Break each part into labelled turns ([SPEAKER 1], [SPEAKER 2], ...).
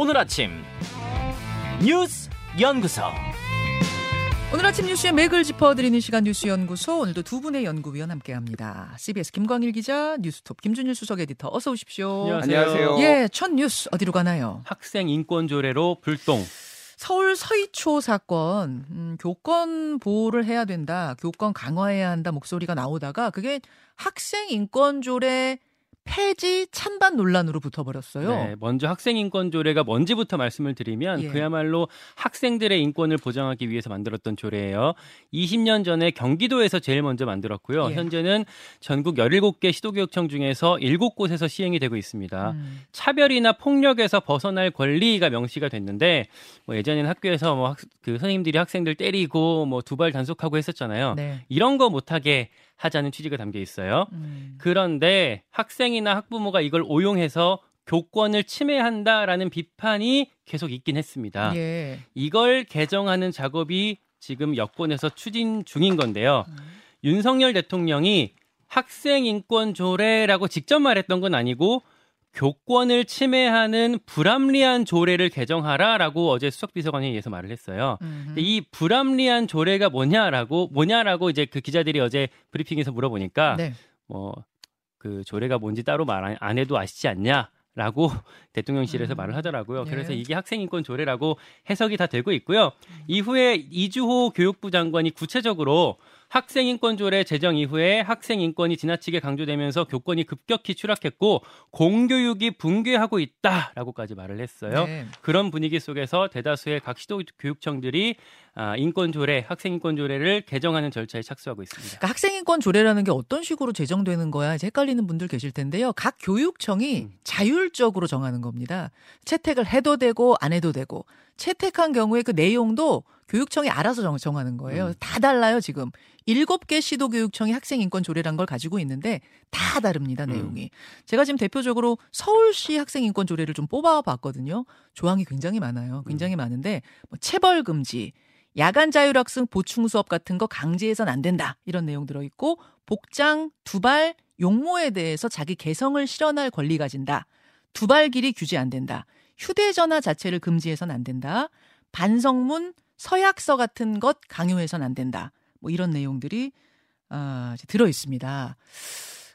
[SPEAKER 1] 오늘 아침 뉴스 연구소.
[SPEAKER 2] 오늘 아침 뉴스의 맥을 짚어드리는 시간 뉴스 연구소 오늘도 두 분의 연구위원 함께합니다. CBS 김광일 기자, 뉴스톱 김준일 수석 에디터 어서 오십시오.
[SPEAKER 3] 안녕하세요.
[SPEAKER 2] 예, 첫 뉴스 어디로 가나요?
[SPEAKER 3] 학생 인권 조례로 불똥.
[SPEAKER 2] 서울 서희초 사건 음, 교권 보호를 해야 된다, 교권 강화해야 한다 목소리가 나오다가 그게 학생 인권 조례 폐지 찬반 논란으로 붙어버렸어요.
[SPEAKER 3] 네, 먼저 학생 인권 조례가 뭔지부터 말씀을 드리면
[SPEAKER 2] 예.
[SPEAKER 3] 그야말로 학생들의 인권을 보장하기 위해서 만들었던 조례예요. 20년 전에 경기도에서 제일 먼저 만들었고요.
[SPEAKER 2] 예.
[SPEAKER 3] 현재는 전국 17개 시도교육청 중에서 7곳에서 시행이 되고 있습니다.
[SPEAKER 2] 음,
[SPEAKER 3] 차별이나 폭력에서 벗어날 권리가 명시가 됐는데 뭐 예전에는 학교에서 뭐 학, 그 선생님들이 학생들 때리고 뭐 두 발 단속하고 했었잖아요.
[SPEAKER 2] 네.
[SPEAKER 3] 이런 거 못하게 하자는 취지가 담겨 있어요.
[SPEAKER 2] 음,
[SPEAKER 3] 그런데 학생이나 학부모가 이걸 오용해서 교권을 침해한다라는 비판이 계속 있긴 했습니다.
[SPEAKER 2] 예.
[SPEAKER 3] 이걸 개정하는 작업이 지금 여권에서 추진 중인 건데요.
[SPEAKER 2] 음.
[SPEAKER 3] 윤석열 대통령이 학생 인권 조례라고 직접 말했던 건 아니고 교권을 침해하는 불합리한 조례를 개정하라라고 어제 수석 비서관에 의해서 말을 했어요.
[SPEAKER 2] 음,
[SPEAKER 3] 근데 이 불합리한 조례가 뭐냐라고 뭐냐라고 이제 그 기자들이 어제 브리핑에서 물어보니까
[SPEAKER 2] 네.
[SPEAKER 3] 뭐그 조례가 뭔지 따로 말 안 해도 아시지 않냐 라고 대통령실에서
[SPEAKER 2] 음.
[SPEAKER 3] 말을 하더라고요.
[SPEAKER 2] 네.
[SPEAKER 3] 그래서 이게 학생인권 조례라고 해석이 다 되고 있고요. 이후에 이주호 교육부 장관이 구체적으로 학생인권 조례 제정 이후에 학생인권이 지나치게 강조되면서 교권이 급격히 추락했고 공교육이 붕괴하고 있다라고까지 말을 했어요.
[SPEAKER 2] 네.
[SPEAKER 3] 그런 분위기 속에서 대다수의 각 시도 교육청들이 아, 인권 조례, 학생 인권 조례를 개정하는 절차에 착수하고 있습니다.
[SPEAKER 2] 그러니까 학생인권 조례라는 게 어떤 식으로 제정되는 거야 이제 헷갈리는 분들 계실 텐데요. 각 교육청이
[SPEAKER 3] 음.
[SPEAKER 2] 자율적으로 정하는 겁니다. 채택을 해도 되고 안 해도 되고 채택한 경우에 그 내용도 교육청이 알아서 정, 정하는 거예요.
[SPEAKER 3] 음.
[SPEAKER 2] 다 달라요 지금. 일곱 개 시도교육청이 학생 인권 조례란 걸 가지고 있는데 다 다릅니다
[SPEAKER 3] 음.
[SPEAKER 2] 내용이. 제가 지금 대표적으로 서울시 학생 인권 조례를 좀 뽑아 봤거든요. 조항이 굉장히 많아요. 굉장히
[SPEAKER 3] 음.
[SPEAKER 2] 많은데 뭐 체벌 금지, 야간 자율학습 보충 수업 같은 거 강제해서는 안 된다 이런 내용 들어 있고 복장, 두발, 용모에 대해서 자기 개성을 실현할 권리 가진다. 두발 길이 규제 안 된다. 휴대전화 자체를 금지해서는 안 된다. 반성문, 서약서 같은 것 강요해서는 안 된다. 뭐 이런 내용들이 아, 이제 들어 있습니다.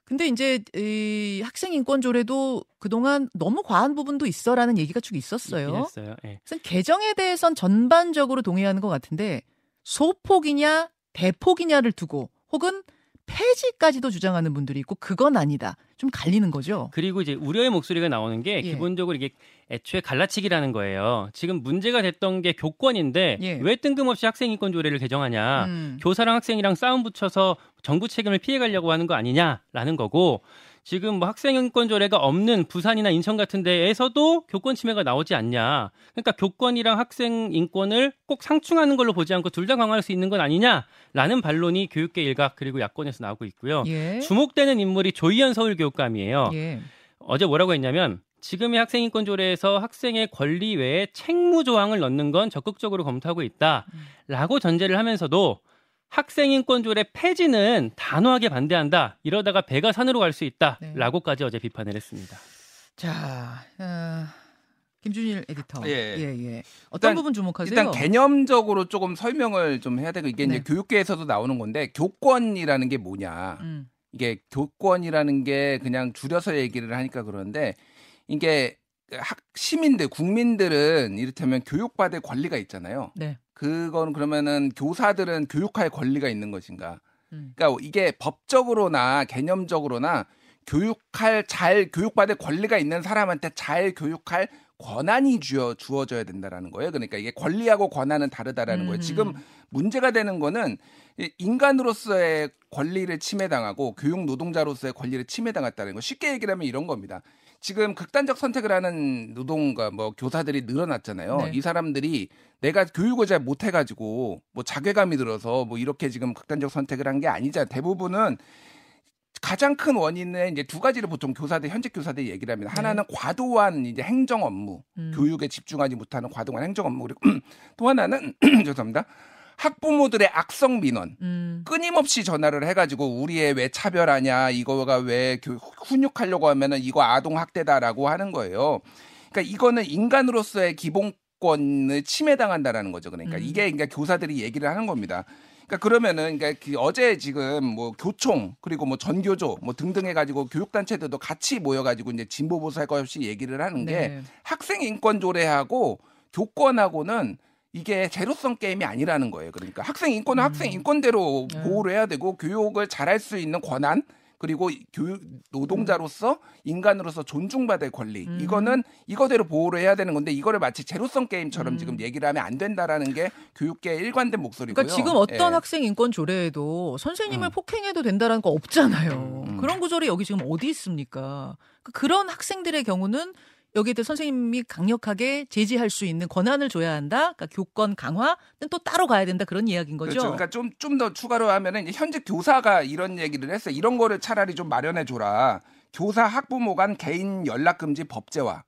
[SPEAKER 2] 근데 이제 이 학생 인권 조례도 그동안 너무 과한 부분도 있어라는 얘기가 쭉 있었어요.
[SPEAKER 3] 있긴 했어요. 예.
[SPEAKER 2] 그래서 개정에 대해선 전반적으로 동의하는 것 같은데 소폭이냐 대폭이냐를 두고 혹은 폐지까지도 주장하는 분들이 있고 그건 아니다. 좀 갈리는 거죠.
[SPEAKER 3] 그리고 이제 우려의 목소리가 나오는 게
[SPEAKER 2] 예.
[SPEAKER 3] 기본적으로 이게 애초에 갈라치기라는 거예요. 지금 문제가 됐던 게 교권인데
[SPEAKER 2] 예.
[SPEAKER 3] 왜 뜬금없이 학생 인권 조례를 개정하냐?
[SPEAKER 2] 음.
[SPEAKER 3] 교사랑 학생이랑 싸움 붙여서 정부 책임을 피해 가려고 하는 거 아니냐라는 거고 지금 뭐 학생인권 조례가 없는 부산이나 인천 같은 데에서도 교권 침해가 나오지 않냐. 그러니까 교권이랑 학생 인권을 꼭 상충하는 걸로 보지 않고 둘 다 강화할 수 있는 건 아니냐라는 반론이 교육계 일각 그리고 야권에서 나오고 있고요.
[SPEAKER 2] 예.
[SPEAKER 3] 주목되는 인물이 조희연 서울 교육감이에요.
[SPEAKER 2] 예.
[SPEAKER 3] 어제 뭐라고 했냐면 지금의 학생인권 조례에서 학생의 권리 외에 책무 조항을 넣는 건 적극적으로 검토하고 있다라고 전제를 하면서도 학생인권 조례 폐지는 단호하게 반대한다. 이러다가 배가 산으로 갈수
[SPEAKER 2] 네.
[SPEAKER 3] 있다라고까지 어제 비판을 했습니다.
[SPEAKER 2] 자, 어, 김준일 에디터.
[SPEAKER 4] 예.
[SPEAKER 2] 예, 예. 어떤
[SPEAKER 4] 일단-
[SPEAKER 2] 부분 주목하세요?
[SPEAKER 4] 일단 개념적으로 조금 설명을 좀 해야 되고 이게
[SPEAKER 2] 네.
[SPEAKER 4] 이제 교육계에서도 나오는 건데 교권이라는 게 뭐냐.
[SPEAKER 2] 음.
[SPEAKER 4] 이게 교권이라는 게 그냥 줄여서 얘기를 하니까 그러는데 이게 학 시민들 국민들은 이를테면 교육받을 권리가 있잖아요.
[SPEAKER 2] 네.
[SPEAKER 4] 그건 그러면은 교사들은 교육할 권리가 있는 것인가?
[SPEAKER 2] 음.
[SPEAKER 4] 그러니까 이게 법적으로나 개념적으로나 교육할 잘 교육받을 권리가 있는 사람한테 잘 교육할 권한이 주어 주어져야 된다라는 거예요. 그러니까 이게 권리하고 권한은 다르다라는 거예요.
[SPEAKER 2] 음.
[SPEAKER 4] 지금 문제가 되는 거는 이 인간으로서의 권리를 침해당하고 교육 노동자로서의 권리를 침해당했다는 거. 쉽게 얘기를 하면 이런 겁니다. 지금 극단적 선택을 하는 노동가 뭐 교사들이 늘어났잖아요.
[SPEAKER 2] 네.
[SPEAKER 4] 이 사람들이 내가 교육을 잘 못해가지고 뭐 자괴감이 들어서 뭐 이렇게 지금 극단적 선택을 한 게 아니잖아요. 대부분은 가장 큰 원인은 이제 두 가지를 보통 교사들 현직 교사들이 얘기를 합니다. 하나는 과도한 이제 행정 업무,
[SPEAKER 2] 네. 음.
[SPEAKER 4] 교육에 집중하지 못하는 과도한 행정 업무 그리고 또 하나는 죄송합니다. 학부모들의 악성 민원.
[SPEAKER 2] 음.
[SPEAKER 4] 끊임없이 전화를 해가지고 우리의 왜 차별하냐 이거가 왜 교- 훈육하려고 하면은 이거 아동 학대다라고 하는 거예요. 그러니까 이거는 인간으로서의 기본권을 침해당한다라는 거죠. 그러니까
[SPEAKER 2] 음.
[SPEAKER 4] 이게 그러니까 교사들이 얘기를 하는 겁니다. 그러니까 그러면은 그러니까 그 어제 지금 뭐 교총 그리고 뭐 전교조 뭐 등등 해가지고 교육단체들도 같이 모여가지고 이제 진보 보수 할 것 없이 얘기를 하는 게
[SPEAKER 2] 네.
[SPEAKER 4] 학생 인권 조례하고 교권하고는 이게 제로성 게임이 아니라는 거예요. 그러니까 학생 인권은 학생 인권대로
[SPEAKER 2] 네.
[SPEAKER 4] 보호를 해야 되고 교육을 잘할 수 있는 권한 그리고 교육 노동자로서 인간으로서 존중받을 권리
[SPEAKER 2] 음.
[SPEAKER 4] 이거는 이거대로 보호를 해야 되는 건데 이거를 마치 제로성 게임처럼
[SPEAKER 2] 음.
[SPEAKER 4] 지금 얘기를 하면 안 된다라는 게 교육계의 일관된 목소리고요.
[SPEAKER 2] 그러니까 지금 어떤
[SPEAKER 4] 예.
[SPEAKER 2] 학생 인권 조례에도 선생님을
[SPEAKER 4] 음.
[SPEAKER 2] 폭행해도 된다라는 거 없잖아요.
[SPEAKER 4] 음.
[SPEAKER 2] 그런 구절이 여기 지금 어디 있습니까? 그- 그런 학생들의 경우는 여기에 대해 선생님이 강력하게 제지할 수 있는 권한을 줘야 한다. 그러니까 교권 강화는 또 따로 가야 된다 그런 이야기인 거죠.
[SPEAKER 4] 그렇죠. 그러니까 좀 좀 더 추가로 하면은 현재 교사가 이런 얘기를 했어요. 이런 거를 차라리 좀 마련해 줘라. 교사 학부모 간 개인 연락 금지 법제화.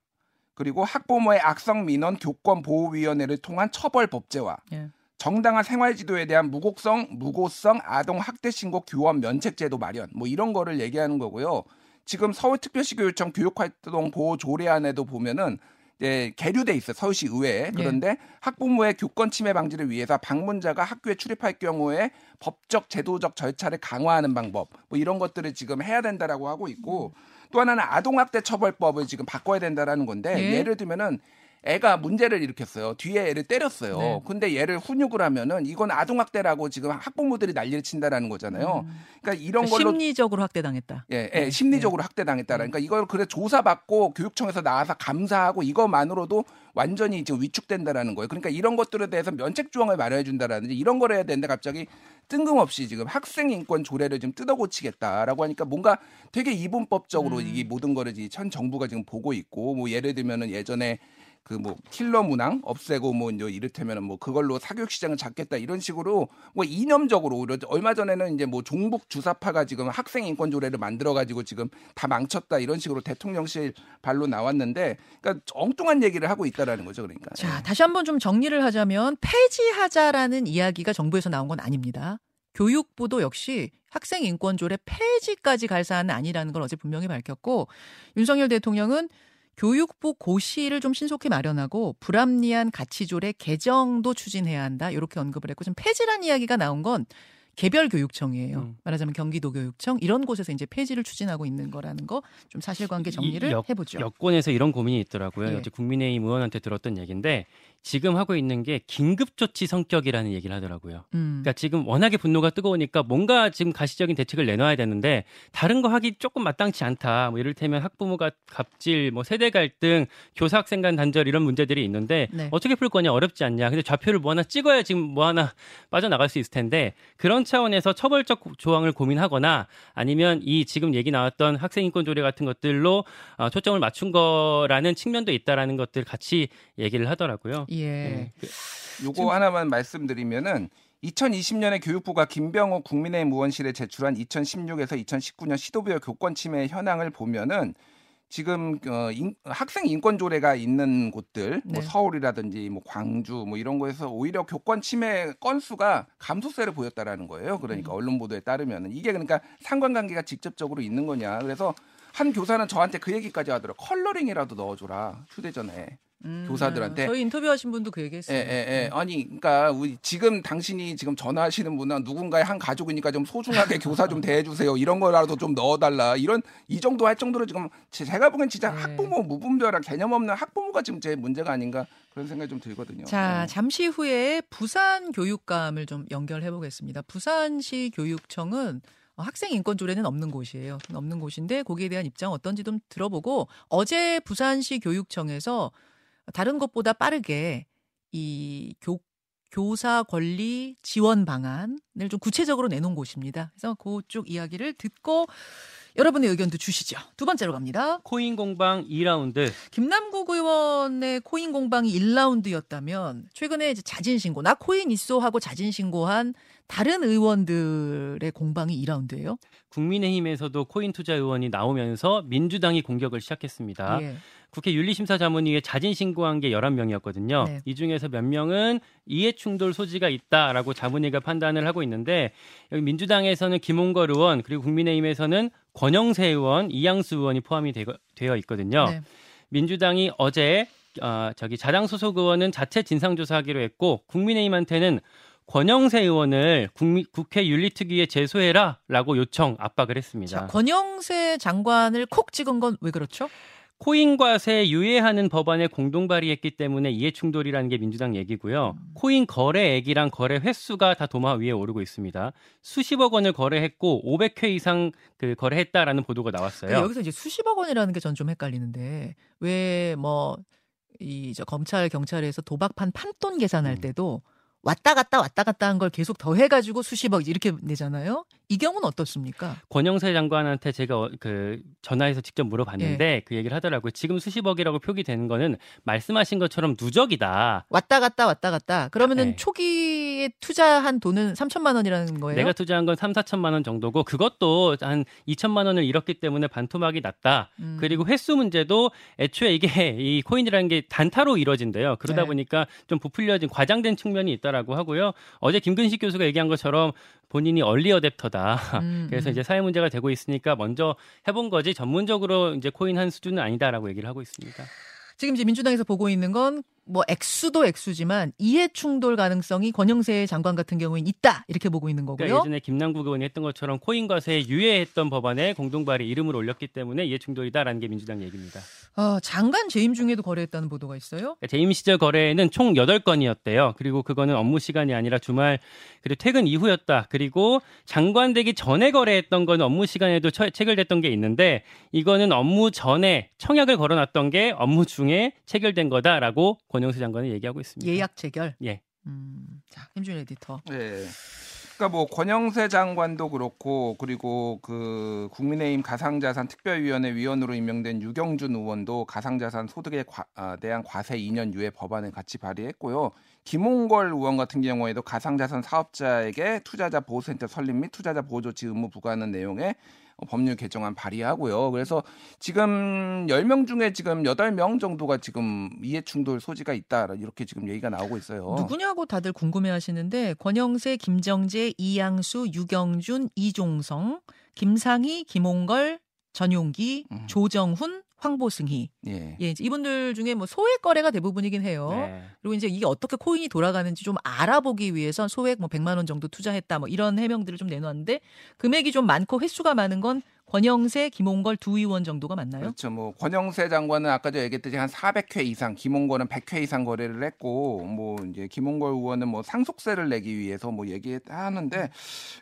[SPEAKER 4] 그리고 학부모의 악성 민원 교권 보호 위원회를 통한 처벌 법제화.
[SPEAKER 2] 예.
[SPEAKER 4] 정당한 생활 지도에 대한 무곡성 무고성 아동 학대 신고 교원 면책 제도 마련. 뭐 이런 거를 얘기하는 거고요. 지금 서울특별시 교육청 교육활동 보호 조례안에도 보면은 이제 계류돼 있어요. 서울시 의회에. 그런데 학부모의 교권 침해 방지를 위해서 방문자가 학교에 출입할 경우에 법적 제도적 절차를 강화하는 방법 뭐 이런 것들을 지금 해야 된다라고 하고 있고 또 하나는 아동학대 처벌법을 지금 바꿔야 된다라는 건데
[SPEAKER 2] 예.
[SPEAKER 4] 예를 들면은 애가 문제를 일으켰어요. 뒤에 애를 때렸어요.
[SPEAKER 2] 네.
[SPEAKER 4] 근데 얘를 훈육을 하면은 이건 아동 학대라고 지금 학부모들이 난리를 친다라는 거잖아요. 그러니까 이런
[SPEAKER 2] 그러니까
[SPEAKER 4] 걸로
[SPEAKER 2] 심리적으로 학대당했다.
[SPEAKER 4] 예, 예, 심리적으로 학대당했다. 그러니까 이걸 그래 조사받고 교육청에서 나와서 감사하고 이것만으로도 완전히 이제 위축된다라는 거예요. 그러니까 이런 것들에 대해서 면책 조항을 마련해 준다라든지 이런 걸 해야 되는데 갑자기 뜬금없이 지금 학생 인권 조례를 지금 뜯어고치겠다라고 하니까 뭔가 되게 이분법적으로
[SPEAKER 2] 음.
[SPEAKER 4] 이 모든 거를 이 현 정부가 지금 보고 있고 뭐 예를 들면은 예전에 그 뭐 킬러 문항 없애고 뭐 이제 이를테면은 뭐 그걸로 사교육 시장을 잡겠다 이런 식으로 뭐 이념적으로 얼마 전에는 이제 뭐 종북 주사파가 지금 학생 인권 조례를 만들어 가지고 지금 다 망쳤다 이런 식으로 대통령실 발로 나왔는데 그러니까 엉뚱한 얘기를 하고 있다라는 거죠 그러니까.
[SPEAKER 2] 자, 다시 한번 좀 정리를 하자면 폐지하자라는 이야기가 정부에서 나온 건 아닙니다. 교육부도 역시 학생 인권 조례 폐지까지 갈 사안은 아니라는 걸 어제 분명히 밝혔고 윤석열 대통령은 교육부 고시를 좀 신속히 마련하고 불합리한 가치조례 개정도 추진해야 한다. 이렇게 언급을 했고 지금 폐지란 이야기가 나온 건 개별 교육청이에요.
[SPEAKER 3] 음.
[SPEAKER 2] 말하자면 경기도 교육청 이런 곳에서 이제 폐지를 추진하고 있는 거라는 거 좀 사실관계 정리를
[SPEAKER 3] 이 여-
[SPEAKER 2] 해보죠.
[SPEAKER 3] 여권에서 이런 고민이 있더라고요.
[SPEAKER 2] 예.
[SPEAKER 3] 어제 국민의힘 의원한테 들었던 얘기인데 지금 하고 있는 게 긴급조치 성격이라는 얘기를 하더라고요.
[SPEAKER 2] 음.
[SPEAKER 3] 그러니까 지금 워낙에 분노가 뜨거우니까 뭔가 지금 가시적인 대책을 내놔야 되는데 다른 거 하기 조금 마땅치 않다. 뭐 이를테면 학부모가 갑질, 뭐 세대 갈등, 교사 학생 간 단절 이런 문제들이 있는데
[SPEAKER 2] 네.
[SPEAKER 3] 어떻게 풀 거냐 어렵지 않냐. 근데 좌표를 뭐 하나 찍어야 지금 뭐 하나 빠져나갈 수 있을 텐데 그런 차원에서 처벌적 조항을 고민하거나 아니면 이 지금 얘기 나왔던 학생 인권 조례 같은 것들로 어, 초점을 맞춘 거라는 측면도 있다라는 것들 같이 얘기를 하더라고요.
[SPEAKER 2] 예.
[SPEAKER 3] 네. 그-
[SPEAKER 4] 요거 하나만 말씀드리면은 2020년에 교육부가 김병호 국민의힘 의원실에 제출한 2016에서 2019년 시도부여 교권 침해 현황을 보면은 지금 어, 인- 학생 인권 조례가 있는 곳들 뭐
[SPEAKER 2] 네.
[SPEAKER 4] 서울이라든지 뭐 광주 뭐 이런 거에서 오히려 교권 침해 건수가 감소세를 보였다라는 거예요. 그러니까
[SPEAKER 2] 음.
[SPEAKER 4] 언론 보도에 따르면은 이게 그러니까 상관관계가 직접적으로 있는 거냐. 그래서 한 교사는 저한테 그 얘기까지 하더라고. 컬러링이라도 넣어줘라 휴대전에.
[SPEAKER 2] 음,
[SPEAKER 4] 교사들한테.
[SPEAKER 2] 저희 인터뷰하신 분도 그 얘기했어요.
[SPEAKER 4] 예, 예, 예. 아니, 그러니까 우리 지금 당신이 지금 전화하시는 분은 누군가의 한 가족이니까 좀 소중하게 교사 좀 대해 주세요. 이런 거라도 좀 넣어 달라. 이런 이 정도 할 정도로 지금 제- 제가 보기엔 진짜
[SPEAKER 2] 네.
[SPEAKER 4] 학부모 무분별한 개념 없는 학부모가 지금 제일 문제가 아닌가 그런 생각이 좀 들거든요.
[SPEAKER 2] 자,
[SPEAKER 4] 네.
[SPEAKER 2] 잠시 후에 부산 교육감을 좀 연결해 보겠습니다. 부산시 교육청은 어, 학생 인권 조례는 없는 곳이에요. 없는 곳인데 거기에 대한 입장 어떤지 좀 들어보고 어제 부산시 교육청에서 다른 것보다 빠르게 이 교, 교사 권리 지원 방안을 좀 구체적으로 내놓은 곳입니다. 그래서 그쪽 이야기를 듣고 여러분의 의견도 주시죠. 두 번째로 갑니다.
[SPEAKER 3] 코인 공방 2라운드
[SPEAKER 2] 김남국 의원의 코인 공방이 1라운드였다면 최근에 이제 자진 신고 나 코인 있어 하고 자진 신고한 다른 의원들의 공방이 2라운드예요.
[SPEAKER 3] 국민의힘에서도 코인 투자 의원이 나오면서 민주당이 공격을 시작했습니다.
[SPEAKER 2] 예.
[SPEAKER 3] 국회 윤리심사자문위에 자진 신고한 게 11명이었거든요.
[SPEAKER 2] 네.
[SPEAKER 3] 이 중에서 몇 명은 이해충돌 소지가 있다라고 자문위가 판단을 하고 있는데 여기 민주당에서는 김홍걸 의원 그리고 국민의힘에서는 권영세 의원, 이양수 의원이 포함이 되어 있거든요.
[SPEAKER 2] 네.
[SPEAKER 3] 민주당이 어제 어, 저기 자당 소속 의원은 자체 진상조사하기로 했고 국민의힘한테는 권영세 의원을 국미, 국회 윤리특위에 제소해라라고 요청 압박을 했습니다.
[SPEAKER 2] 자, 권영세 장관을 콕 찍은 건 왜 그렇죠?
[SPEAKER 3] 코인과세 유예하는 법안에 공동 발의했기 때문에 이해 충돌이라는 게 민주당 얘기고요.
[SPEAKER 2] 음.
[SPEAKER 3] 코인 거래액이랑 거래 횟수가 다 도마 위에 오르고 있습니다. 수십억 원을 거래했고 500회 이상 그 거래했다라는 보도가 나왔어요.
[SPEAKER 2] 근데 여기서 이제 수십억 원이라는 게 전 좀 헷갈리는데 왜 뭐 이 저 검찰 경찰에서 도박판 판돈 계산할
[SPEAKER 3] 음.
[SPEAKER 2] 때도 왔다 갔다 왔다 갔다 한 걸 계속 더해가지고 수십억 이렇게 내잖아요. 이 경우는 어떻습니까?
[SPEAKER 3] 권영세 장관한테 제가 어, 그 전화해서 직접 물어봤는데
[SPEAKER 2] 예.
[SPEAKER 3] 그 얘기를 하더라고요. 지금 수십억이라고 표기되는 거는 말씀하신 것처럼 누적이다.
[SPEAKER 2] 왔다 갔다 왔다 갔다. 그러면은
[SPEAKER 3] 네.
[SPEAKER 2] 초기에 투자한 돈은 3천만 원이라는 거예요.
[SPEAKER 3] 내가 투자한 건 3, 4천만 원 정도고 그것도 한 2천만 원을 잃었기 때문에 반토막이 났다.
[SPEAKER 2] 음.
[SPEAKER 3] 그리고 횟수 문제도 애초에 이게 이 코인이라는 게 단타로 이루어진대요. 그러다
[SPEAKER 2] 네.
[SPEAKER 3] 보니까 좀 부풀려진 과장된 측면이 있 다라고 하고요. 어제 김근식 교수가 얘기한 것처럼 본인이 얼리 어댑터다.
[SPEAKER 2] 음,
[SPEAKER 3] 그래서
[SPEAKER 2] 음.
[SPEAKER 3] 이제 사회 문제가 되고 있으니까 먼저 해본 거지 전문적으로 이제 코인 한 수준은 아니다라고 얘기를 하고 있습니다.
[SPEAKER 2] 지금 이제 민주당에서 보고 있는 건 뭐 액수도 액수지만 이해 충돌 가능성이 권영세 장관 같은 경우에는 있다 이렇게 보고 있는 거고요.
[SPEAKER 3] 그러니까 예전에 김남국 의원이 했던 것처럼 코인 과세에 유예했던 법안에 공동 발의 이름을 올렸기 때문에 이해 충돌이다라는 게 민주당 얘기입니다.
[SPEAKER 2] 어, 장관 재임 중에도 거래했다는 보도가 있어요.
[SPEAKER 3] 그러니까 재임 시절 거래는 총 8건이었대요. 그리고 그거는 업무 시간이 아니라 주말 그리고 퇴근 이후였다. 그리고 장관 되기 전에 거래했던 건 업무 시간에도 처- 체결됐던 게 있는데 이거는 업무 전에 청약을 걸어놨던 게 업무 중에 체결된 거다라고 권영세 장관은 얘기하고 있습니다.
[SPEAKER 2] 예약 체결.
[SPEAKER 3] 예.
[SPEAKER 2] 음, 자 김준 에디터.
[SPEAKER 4] 네. 그러니까 뭐 권영세 장관도 그렇고 그리고 그 국민의힘 가상자산 특별위원회 위원으로 임명된 유경준 의원도 가상자산 소득에 과- 아, 대한 과세 2년 유예 법안을 같이 발의했고요. 김홍걸 의원 같은 경우에도 가상자산 사업자에게 투자자 보호센터 설립 및 투자자 보호조치 의무 부과하는 내용의 어, 법률 개정안 발의하고요. 그래서 지금 10명 중에 지금 8명 정도가 지금 이해 충돌 소지가 있다. 이렇게 지금 얘기가 나오고 있어요.
[SPEAKER 2] 누구냐고 다들 궁금해 하시는데 권영세, 김정재, 이양수, 유경준, 이종성, 김상희, 김홍걸, 전용기,
[SPEAKER 4] 음.
[SPEAKER 2] 조정훈, 황보승희.
[SPEAKER 4] 예.
[SPEAKER 2] 예, 이분들 중에 뭐 소액 거래가 대부분이긴 해요.
[SPEAKER 3] 네.
[SPEAKER 2] 그리고 이제 이게 어떻게 코인이 돌아가는지 좀 알아보기 위해서 소액 뭐 100만 원 정도 투자했다 뭐 이런 해명들을 좀 내놨는데 금액이 좀 많고 횟수가 많은 건 권영세, 김홍걸 두 의원 정도가 맞나요?
[SPEAKER 4] 그렇죠. 뭐 권영세 장관은 아까 저 얘기했듯이 한 400회 이상, 김홍걸은 100회 이상 거래를 했고 뭐 이제 김홍걸 의원은 뭐 상속세를 내기 위해서 뭐 얘기하는데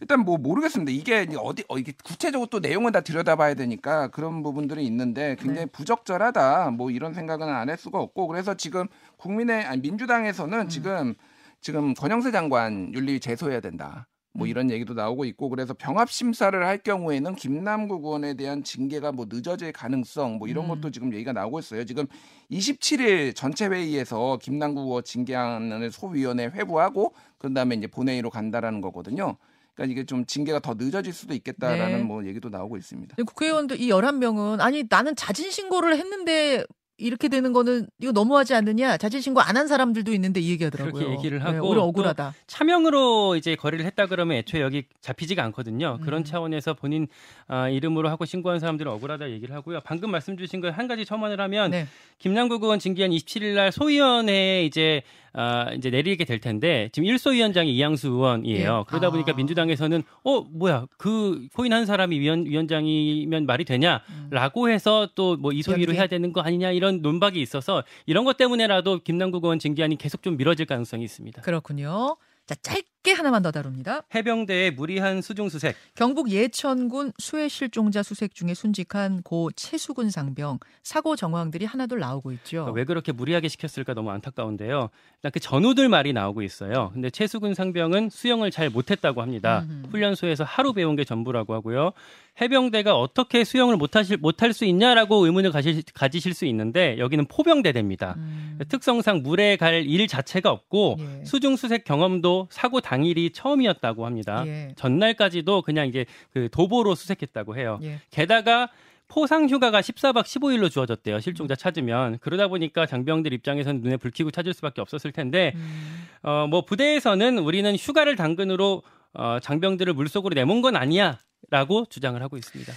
[SPEAKER 4] 일단 뭐 모르겠습니다. 이게 어디 어, 이게 구체적으로 또 내용을 다 들여다봐야 되니까 그런 부분들이 있는데 굉장히 부적절하다. 뭐 이런 생각은 안 할 수가 없고 그래서 지금 국민의 아니 민주당에서는 지금 지금 권영세 장관 윤리 제소해야 된다. 뭐
[SPEAKER 2] 음.
[SPEAKER 4] 이런 얘기도 나오고 있고 그래서 병합 심사를 할 경우에는 김남국 의원에 대한 징계가 뭐 늦어질 가능성 뭐 이런
[SPEAKER 2] 음.
[SPEAKER 4] 것도 지금 얘기가 나오고 있어요. 지금 27일 전체 회의에서 김남국 의원 징계안을 소위원회 회부하고 그다음에 이제 본회의로 간다라는 거거든요. 그러니까 이게 좀 징계가 더 늦어질 수도 있겠다라는
[SPEAKER 2] 네.
[SPEAKER 4] 뭐 얘기도 나오고 있습니다.
[SPEAKER 2] 근데 국회의원들 이 11명은 아니 나는 자진 신고를 했는데 이렇게 되는 거는 이거 너무하지 않느냐? 자진 신고 안 한 사람들도 있는데 이 얘기하더라고요.
[SPEAKER 3] 그렇게 얘기를
[SPEAKER 2] 네,
[SPEAKER 3] 하고
[SPEAKER 2] 오히려
[SPEAKER 3] 또
[SPEAKER 2] 억울하다.
[SPEAKER 3] 차명으로 이제 거래를 했다 그러면 애초에 여기 잡히지가 않거든요.
[SPEAKER 2] 음.
[SPEAKER 3] 그런 차원에서 본인 아, 이름으로 하고 신고한 사람들은 억울하다 얘기를 하고요. 방금 말씀 주신 거한 가지 첨언을 하면
[SPEAKER 2] 네.
[SPEAKER 3] 김남국 의원 징계한 27일 날 소위원회에 이제 아, 이제 내리게 될 텐데 지금 1소위원장이 이양수 의원이에요.
[SPEAKER 2] 예.
[SPEAKER 3] 그러다 보니까
[SPEAKER 2] 아.
[SPEAKER 3] 민주당에서는 어 뭐야 그 코인 한 사람이 위원 위원장이면 말이
[SPEAKER 2] 음.
[SPEAKER 3] 되냐라고 해서 또 뭐 이소위로. 해야 되는 거 아니냐 이런 논박이 있어서 이런 것 때문에라도 김남국 의원 징계안이 계속 좀 미뤄질 가능성이 있습니다.
[SPEAKER 2] 그렇군요. 자, 짧게 하나만 더 다룹니다.
[SPEAKER 3] 해병대의 무리한 수중 수색
[SPEAKER 2] 경북 예천군 수해 실종자 수색 중에 순직한 고 최수근 상병 사고 정황들이 하나둘 나오고 있죠.
[SPEAKER 3] 왜 그렇게 무리하게 시켰을까 너무 안타까운데요. 일단 그 전우들 말이 나오고 있어요. 근데 최수근 상병은 수영을 잘 못했다고 합니다.
[SPEAKER 2] 음흠.
[SPEAKER 3] 훈련소에서 하루 배운 게 전부라고 하고요. 해병대가 어떻게 수영을 못하실 못할 수 있냐라고 의문을 가실, 가지실 수 있는데 여기는 포병대대입니다.
[SPEAKER 2] 음,
[SPEAKER 3] 특성상 물에 갈 일 자체가 없고
[SPEAKER 2] 예.
[SPEAKER 3] 수중 수색 경험도 사고 당 일이 처음이었다고 합니다.
[SPEAKER 2] 예.
[SPEAKER 3] 전날까지도 그냥 이제 그 도보로 수색했다고 해요.
[SPEAKER 2] 예.
[SPEAKER 3] 게다가 포상 휴가가 14박 15일로 주어졌대요. 실종자 찾으면. 그러다 보니까 장병들 입장에서는 눈에 불 켜고 찾을 수밖에 없었을 텐데
[SPEAKER 2] 음,
[SPEAKER 3] 어뭐 부대에서는 우리는 휴가를 당근으로 어 장병들을 물속으로 내몬 건 아니야라고 주장을 하고 있습니다.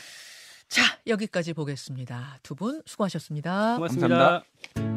[SPEAKER 2] 자, 여기까지 보겠습니다. 두 분 수고하셨습니다.
[SPEAKER 3] 고맙습니다.